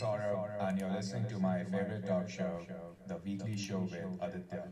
Saurabh, and you're listening to my favorite talk show, The Weekly Show with Aditya.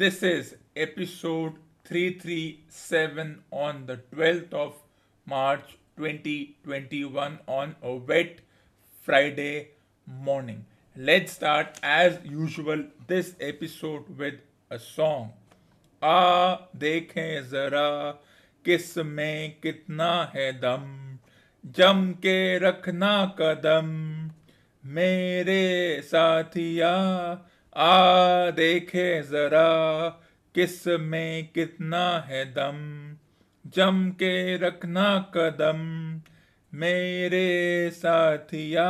This is episode 337 on the 12th of March 2021 on a wet Friday morning. Let's start as usual this episode with a song. आ देखें जरा किसमें कितना है दम जम के रखना कदम मेरे साथिया आ देखे जरा किसमें कितना है दम, जम के रखना कदम। मेरे साथिया,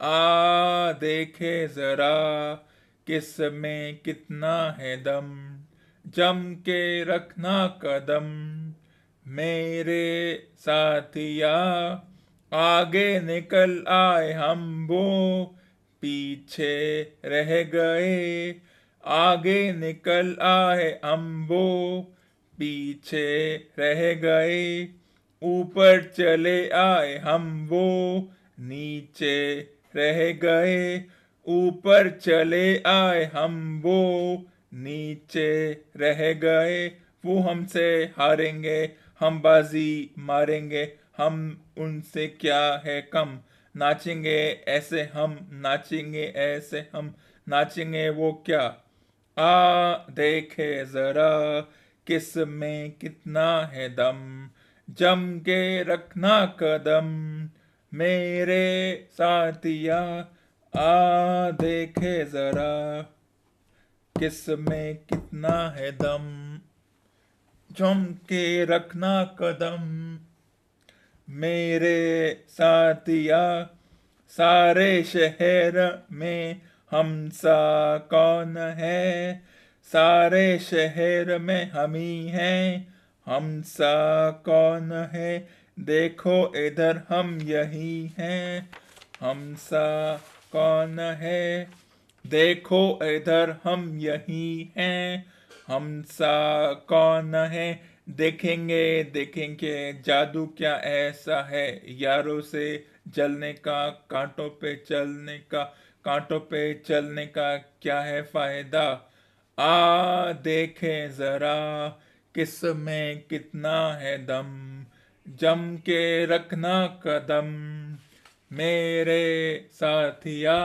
आ देखे जरा किसमें कितना है दम, जम के रखना कदम। मेरे साथिया, आगे निकल आए हम वो पीछे रह गए। आगे निकल आए वो पीछे रह गए। ऊपर चले आए हम वो नीचे रह गए। ऊपर चले आए हम वो नीचे रह गए। वो हमसे हारेंगे, हम बाजी मारेंगे। हम उनसे क्या है कम? नाचेंगे ऐसे हम, नाचेंगे ऐसे हम, नाचेंगे वो क्या? आ, देखे जरा किसमें कितना है दम जम के रखना कदम, मेरे साथिया, आ, देखे जरा किसमें कितना है दम जम के रखना कदम। मेरे साथिया, सारे शहर में हम सा कौन है? सारे शहर में हम ही हैं हम सा कौन है? देखो इधर हम यही हैं हम सा कौन है? देखो इधर हम यही हैं हम सा कौन है? देखेंगे देखेंगे, जादू क्या ऐसा है? यारों से जलने का, कांटों पे चलने का, कांटों पे चलने का क्या है फ़ायदा? आ, देखें जरा किसमें कितना है दम। जम के रखना कदम। मेरे साथिया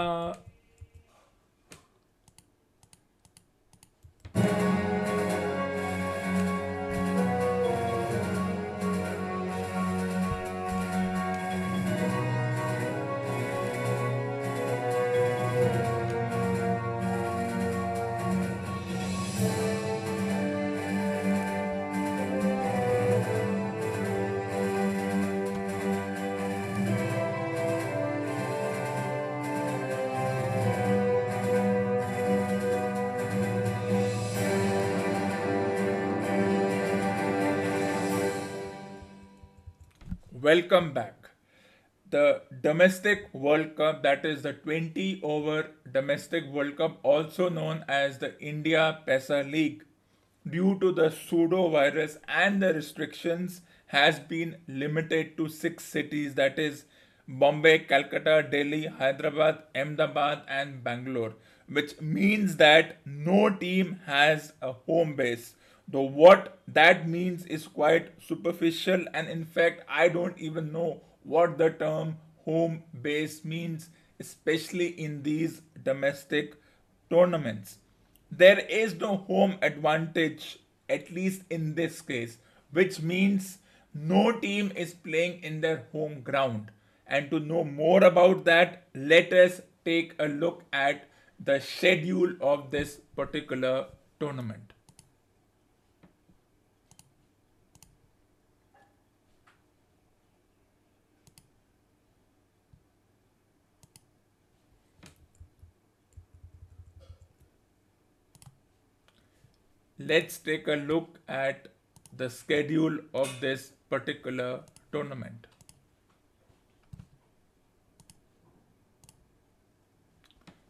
Welcome back. The domestic World Cup, that is the 20 over domestic World Cup, also known as the India PESA League, due to the pseudo virus and the restrictions, has been limited to six cities that is, Bombay, Calcutta, Delhi, Hyderabad, Ahmedabad, and Bangalore, which means that no team has a home base. Though what that means is quite superficial, and in fact, I don't even know what the term home base means, especially in these domestic tournaments. There is no home advantage, at least in this case, which means no team is playing in their home ground. And to know more about that, let us take a look at the schedule of this particular tournament. Let's take a look at the schedule of this particular tournament.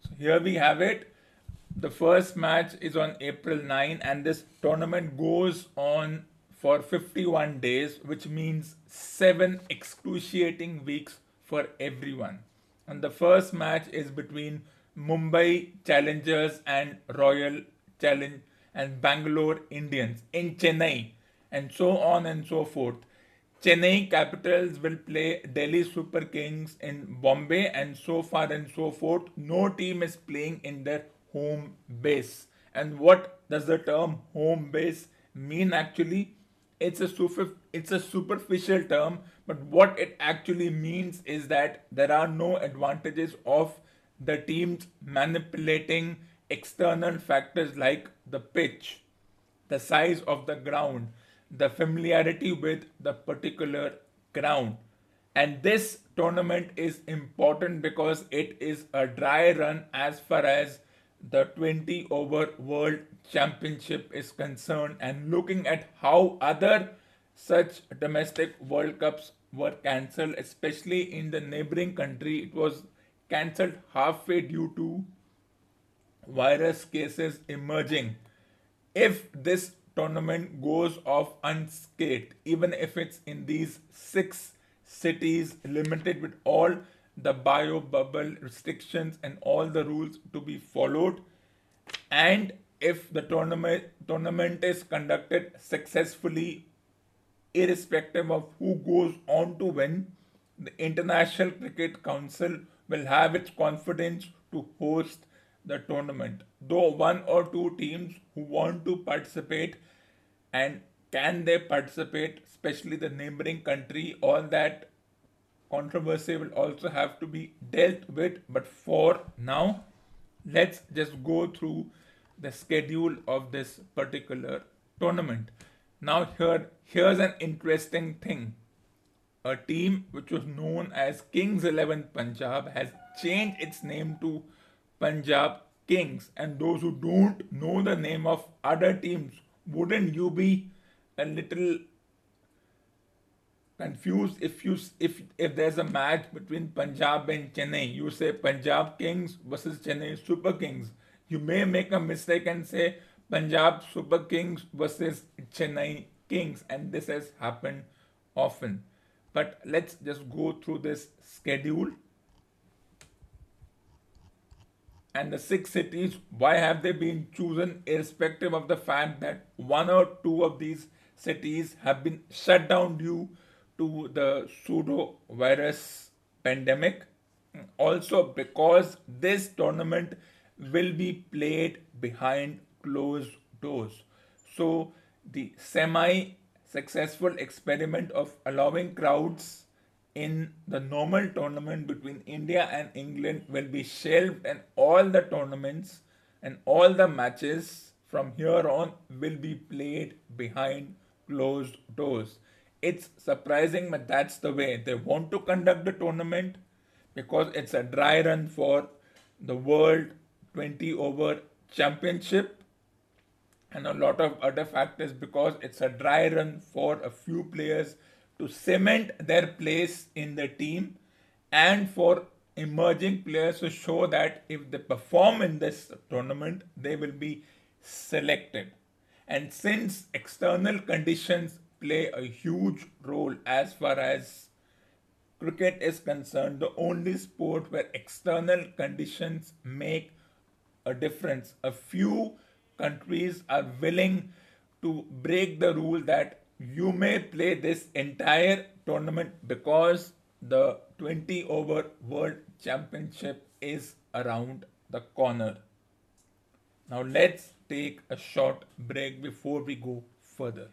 So here we have it. The first match is on April 9 and this tournament goes on for 51 days which means 7 excruciating weeks for everyone. And the first match is between Mumbai Challengers and Royal Challenge and Bangalore Indians in Chennai, and so on and so forth. Chennai Capitals will play Delhi Super Kings in Bombay, and so far and so forth. No team is playing in their home base. And what does the term home base mean actually? It's a super, it's a superficial term, but what it actually means is that there are no advantages of the teams manipulating external factors like the pitch, the size of the ground, the familiarity with the particular ground. And this tournament is important because it is a dry run as far as the 20 over world championship is concerned and looking at how other such domestic world cups were cancelled especially in the neighboring country it was cancelled halfway due to virus cases emerging. If this tournament goes off unscathed, even if it's in these six cities limited with all the bio bubble restrictions and all the rules to be followed, and if the tournament tournament is conducted successfully, irrespective of who goes on to win, the International Cricket Council will have its confidence to host the tournament. Though one or two teams who want to participate and can they participate, especially the neighboring country, all that controversy will also have to be dealt with. But for now, let's just go through the schedule of this particular tournament. Now here here's an interesting thing. A team which was known as Kings 11 Punjab has changed its name to Punjab Kings and those who don't know the name of other teams, wouldn't you be a little confused if you if if there's a match between Punjab and Chennai, you say Punjab Kings versus Chennai Super Kings. You may make a mistake and say Punjab Super Kings versus Chennai Kings, and this has happened often. But let's just go through this schedule and the six cities, why have they been chosen irrespective of the fact that one or two of these cities have been shut down due to the pseudo virus pandemic? Also, because this tournament will be played behind closed doors. So, the semi successful experiment of allowing crowds in the normal tournament between India and England will be shelved, and all the tournaments and all the matches from here on will be played behind closed doors. It's surprising, but that's the way they want to conduct the tournament because it's a dry run for the World 20 Over Championship and a lot of other factors because it's a dry run for a few players to cement their place in the team and for emerging players to show that if they perform in this tournament, they will be selected. And since external conditions play a huge role as far as cricket is concerned, the only sport where external conditions make a difference. A few countries are willing to break the rule that you may play this entire tournament because the 20 over world championship is around the corner Now let's take a short break before we go further.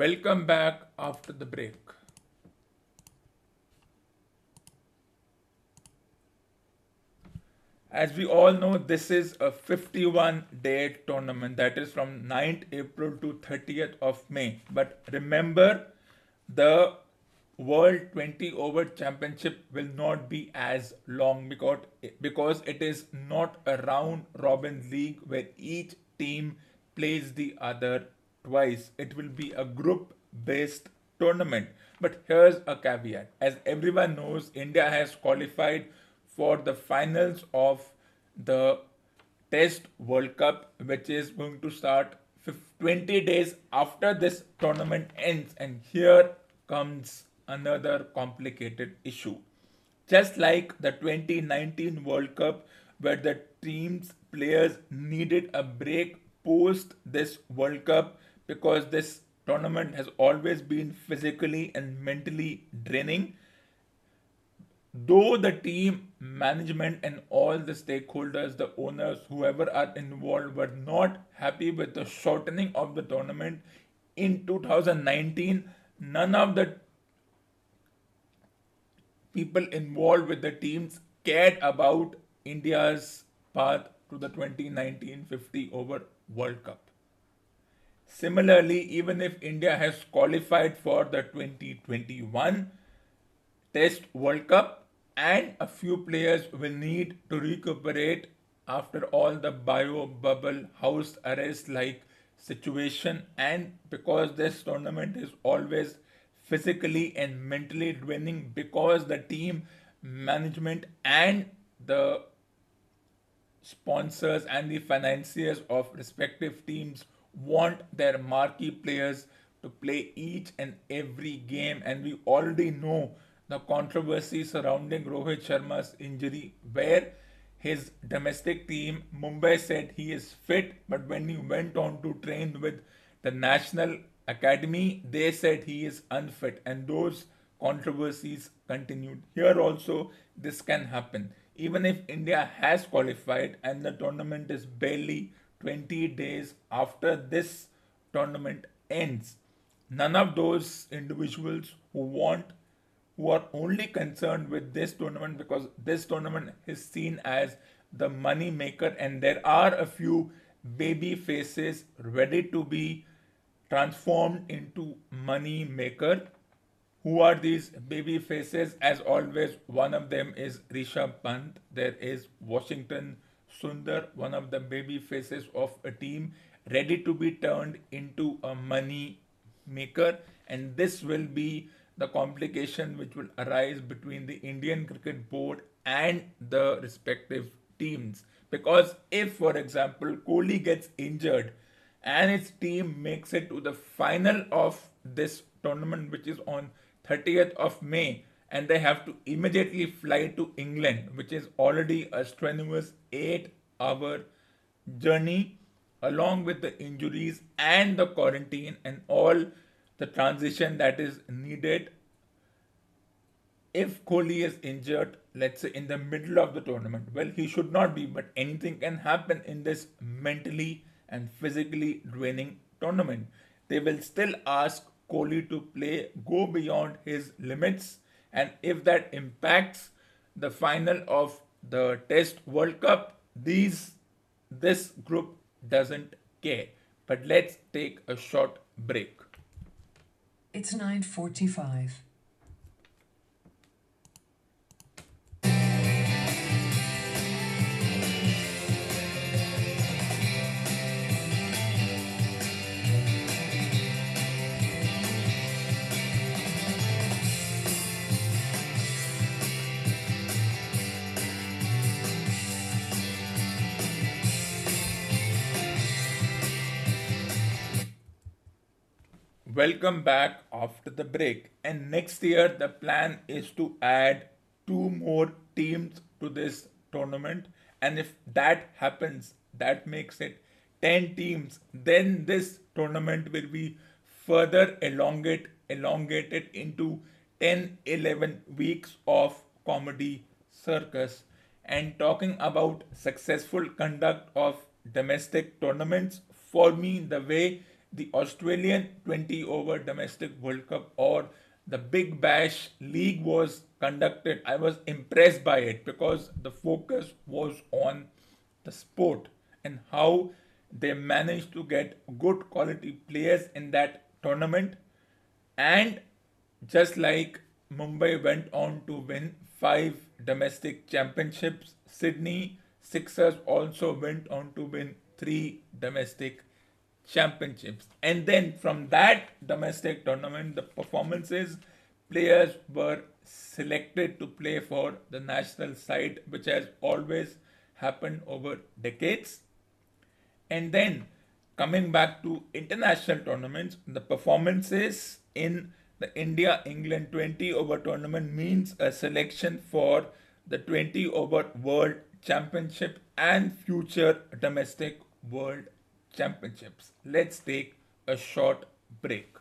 Welcome back after the break. As we all know, this is a 51 day tournament that is from 9th April to 30th of May. But remember, the World 20 Over Championship will not be as long because, because it is not a round robin league where each team plays the other twice. It will be a group based tournament. But here's a caveat. As everyone knows, India has qualified for the finals of the Test World Cup, which is going to start 20 days after this tournament ends. And here comes another complicated issue. Just like the 2019 World Cup, where the team's players needed a break post this World Cup because this tournament has always been physically and mentally draining. Though the team, management, and all the stakeholders, the owners, whoever are involved, were not happy with the shortening of the tournament in 2019, none of the people involved with the teams cared about India's path to the 2019 50 over World Cup. Similarly, even if India has qualified for the 2021 Test World Cup and a few players will need to recuperate after all the bio bubble house arrest like situation and because this tournament is always physically and mentally draining because the team management and the sponsors and the financiers of respective teams want their marquee players to play each and every game. And we already know the controversy surrounding Rohit Sharma's injury where his domestic team Mumbai said he is fit. But when he went on to train with the national academy they said he is unfit. And those controversies continued. Here also this can happen. Even if india has qualified and the tournament is barely 20 days after this tournament ends. None of those individuals who want, who are only concerned with this tournament because this tournament is seen as the money maker, and there are a few baby faces ready to be transformed into money maker. Who are these baby faces? As always, one of them is Rishabh Pant. There is Washington Sundar, one of the baby faces of a team, ready to be turned into a money maker. And this will be the complication which will arise between the Indian Cricket Board and the respective teams. Because if, for example, Kohli gets injured and his team makes it to the final of this tournament, which is on 30th of May, and they have to immediately fly to England, which is already a strenuous eight hour journey, along with the injuries and the quarantine and all the transition that is needed. If Kohli is injured, let's say in the middle of the tournament, well, he should not be, but anything can happen in this mentally and physically draining tournament. They will still ask Kohli to play, go beyond his limits and if that impacts the final of the Test World Cup, these this group doesn't care. But let's take a short break. It's 9:45. Welcome back after the break. And next year, the plan is to add two more teams to this tournament. And if that happens, that makes it 10 teams. Then this tournament will be further elongate, elongated into 10 11 weeks of comedy circus. And talking about successful conduct of domestic tournaments, for me, the way the Australian 20 over domestic World Cup or the Big Bash League was conducted, I was impressed by it because the focus was on the sport and how they managed to get good quality players in that tournament. And just like Mumbai went on to win five domestic championships, Sydney Sixers also went on to win three domestic championships. And then from that domestic tournament, the performances, players were selected to play for the national side, which has always happened over decades. And then coming back to international tournaments, the performances in the India England 20 over tournament means a selection for the 20 over World Championship and future domestic World Championships. Let's take a short break.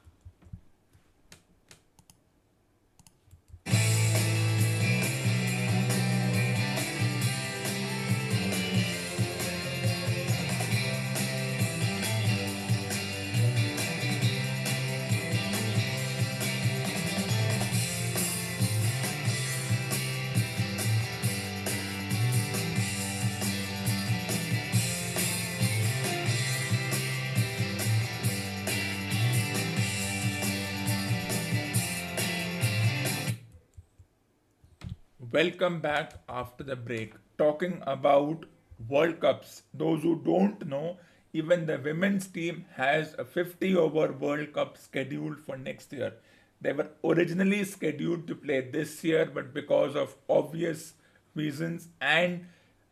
Welcome back after the break. Talking about World Cups. Those who don't know, even the women's team has a 50 over World Cup scheduled for next year. They were originally scheduled to play this year, but because of obvious reasons and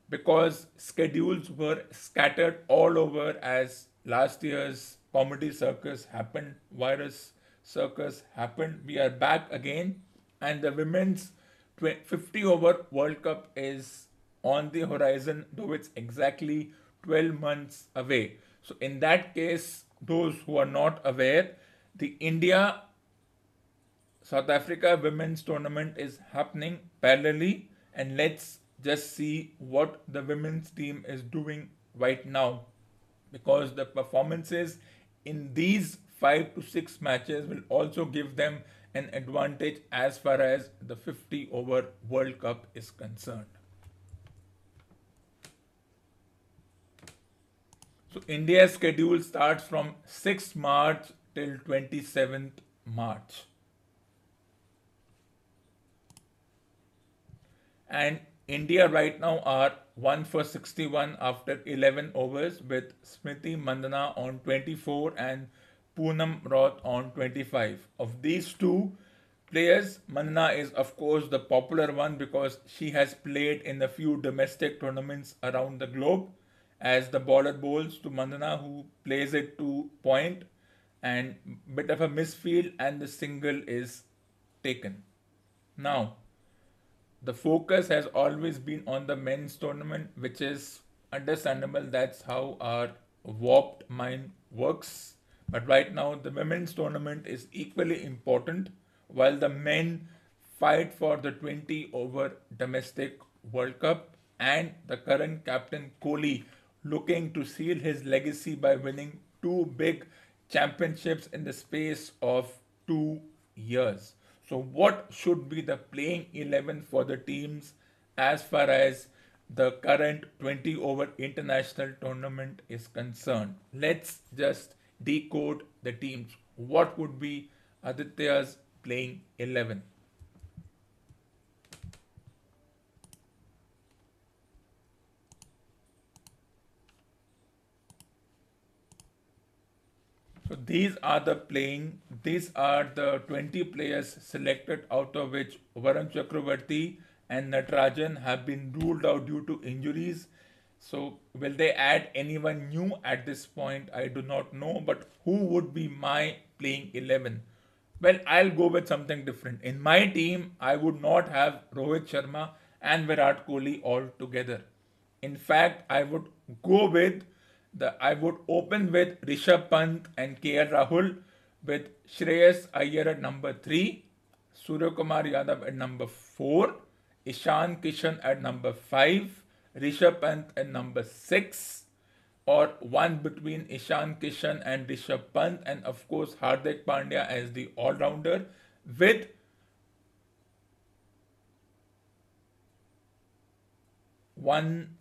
because schedules were scattered all over as last year's comedy circus happened, virus circus happened, we are back again. And the women's 50 over World Cup is on the horizon, though it's exactly 12 months away. So, in that case, those who are not aware, the India South Africa women's tournament is happening parallelly, and let's just see what the women's team is doing right now because the performances in these five to six matches will also give them an advantage as far as the 50 over World Cup is concerned. So India's schedule starts from 6th March till 27th March. And India right now are 1 for 61 after 11 overs with Smriti Mandhana on 24 and Poonam Raut on 25. Of these two players, Mandhana is of course the popular one because she has played in a few domestic tournaments around the globe as the bowler bowls to Mandhana who plays it to point and bit of a misfield and the single is taken. Now, the focus has always been on the men's tournament, which is understandable. That's how our warped mind works but right now, the women's tournament is equally important while the men fight for the 20 over domestic World Cup and the current captain Kohli looking to seal his legacy by winning two big championships in the space of two years. So, what should be the playing 11 for the teams as far as the current 20 over international tournament is concerned? Let's just decode the teams. What would be Aditya's playing 11? So these are the playing, these are the 20 players selected out of which Varun Chakravarti and Natarajan have been ruled out due to injuries so, will they add anyone new at this point? I do not know, but who would be my playing 11. Well, I'll go with something different. In my team, I would not have Rohit Sharma and Virat Kohli all together. In fact, I would go with the I would open with Rishabh Pant and KL Rahul with Shreyas Iyer at number 3, Surya Kumar Yadav at number 4, Ishan Kishan at number 5, Rishabh Pant at number 6, or one between Ishan Kishan and Rishabh Pant, and of course Hardik Pandya as the all rounder with one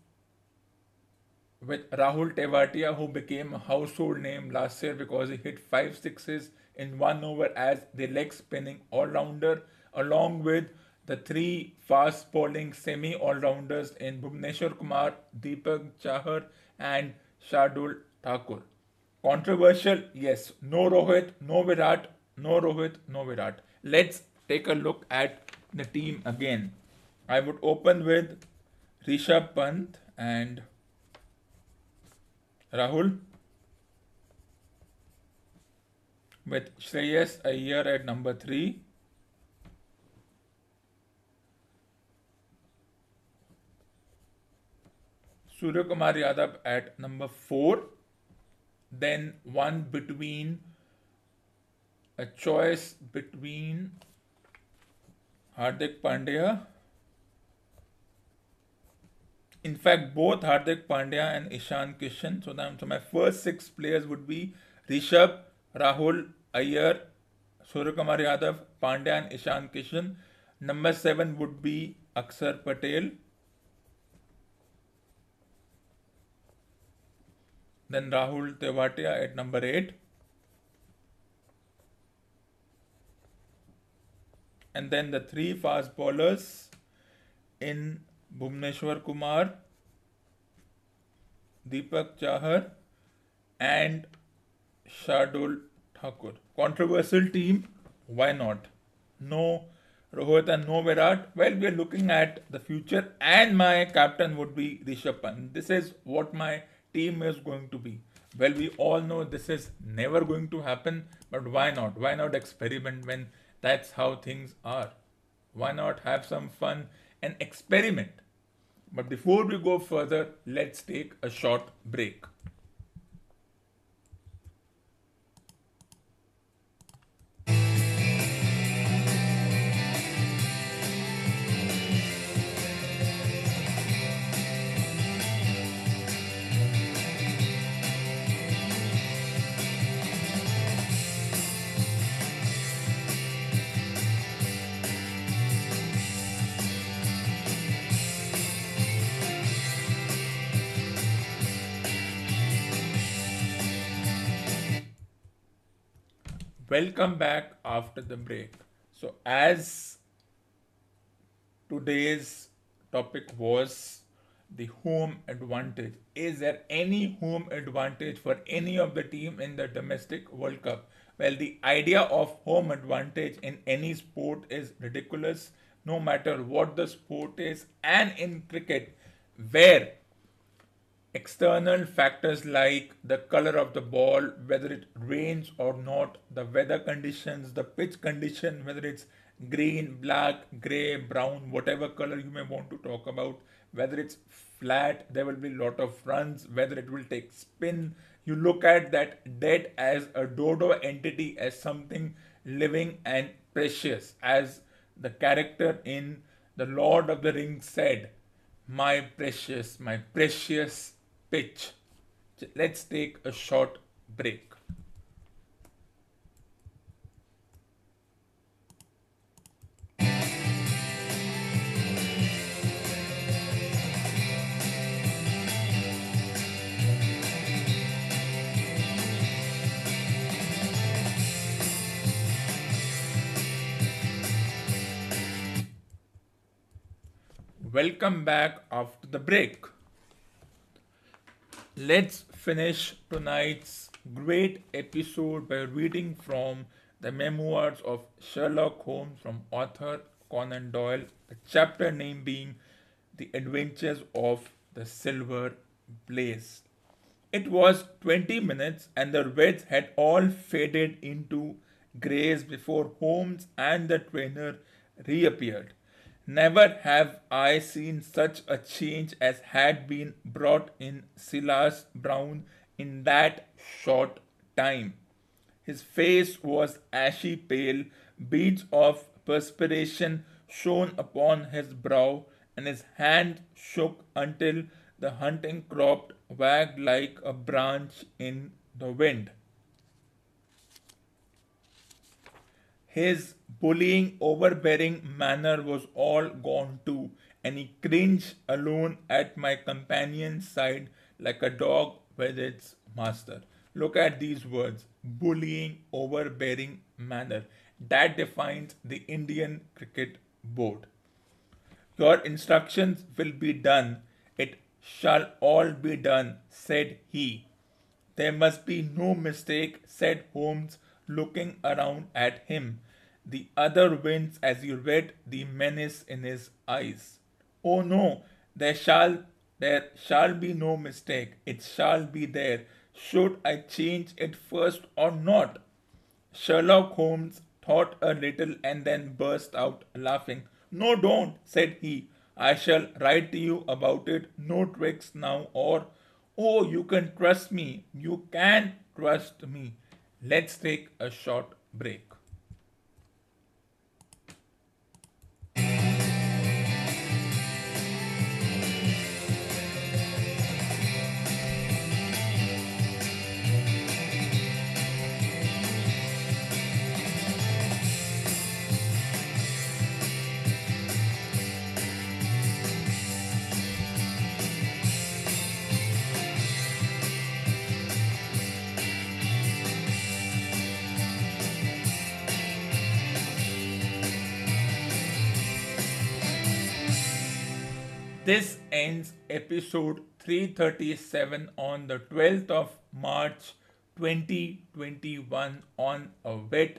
with Rahul Tewatia, who became a household name last year because he hit five sixes in one over as the leg spinning all rounder, along with the three fast bowling semi all rounders in Bhuvneshwar Kumar, Deepak Chahar, and Shardul Thakur. Controversial, yes. No Rohit, no Virat, no Rohit, no Virat. Let's take a look at the team again. I would open with Rishabh Pant and Rahul with Shreyas Iyer at number 3. Surya Kumar Yadav at number 4. Then one between a choice between Hardik Pandya. In fact, both Hardik Pandya and Ishan Kishan. So, then, so my first six players would be Rishabh, Rahul, Iyer, Surya Kumar Yadav, Pandya, and Ishan Kishan. Number seven would be Akshar Patel. Then Rahul Tewatia at number 8. And then the three fast bowlers in Bhuvneshwar Kumar, Deepak Chahar, and Shardul Thakur. Controversial team, why not? No Rohit and no Virat. Well, we are looking at the future, and my captain would be Rishabh Pant. This is what my team is going to be. Well, we all know this is never going to happen, but why not? Why not experiment when that's how things are? Why not have some fun and experiment? But before we go further, let's take a short break. Welcome back after the break. So, as today's topic was the home advantage, is there any home advantage for any of the team in the domestic World Cup? Well, the idea of home advantage in any sport is ridiculous, no matter what the sport is, and in cricket, where external factors like the color of the ball, whether it rains or not, the weather conditions, the pitch condition, whether it's green, black, gray, brown, whatever color you may want to talk about, whether it's flat, there will be a lot of runs, whether it will take spin. You look at that dead as a dodo entity, as something living and precious, as the character in The Lord of the Rings said, My precious, my precious pitch. Let's take a short break. Welcome back after the break. Let's finish tonight's great episode by reading from the memoirs of Sherlock Holmes from author Conan Doyle, the chapter name being The Adventures of the Silver Blaze. It was 20 minutes and the reds had all faded into greys before Holmes and the trainer reappeared. Never have I seen such a change as had been brought in Silas Brown in that short time. His face was ashy pale, beads of perspiration shone upon his brow, and his hand shook until the hunting crop wagged like a branch in the wind. His bullying, overbearing manner was all gone too, and he cringed alone at my companion's side like a dog with its master. Look at these words bullying, overbearing manner. That defines the Indian Cricket Board. Your instructions will be done. It shall all be done, said he. There must be no mistake, said Holmes, looking around at him. The other winced as he read the menace in his eyes. Oh no, there shall there shall be no mistake. It shall be there. Should I change it first or not? Sherlock Holmes thought a little and then burst out laughing. No, don't, said he. I shall write to you about it. No tricks now, or oh, you can trust me. You can trust me. Let's take a short break. This ends episode 337 on the 12th of March 2021 on a wet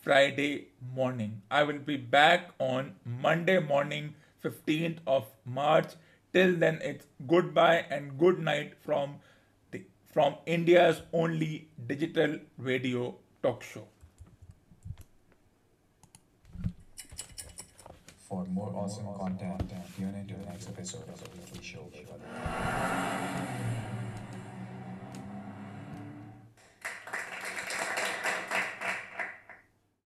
Friday morning. I will be back on Monday morning, 15th of March. Till then, it's goodbye and good night from the from India's only digital radio talk show. For more awesome content, tune into the next episode of the Weekly Show.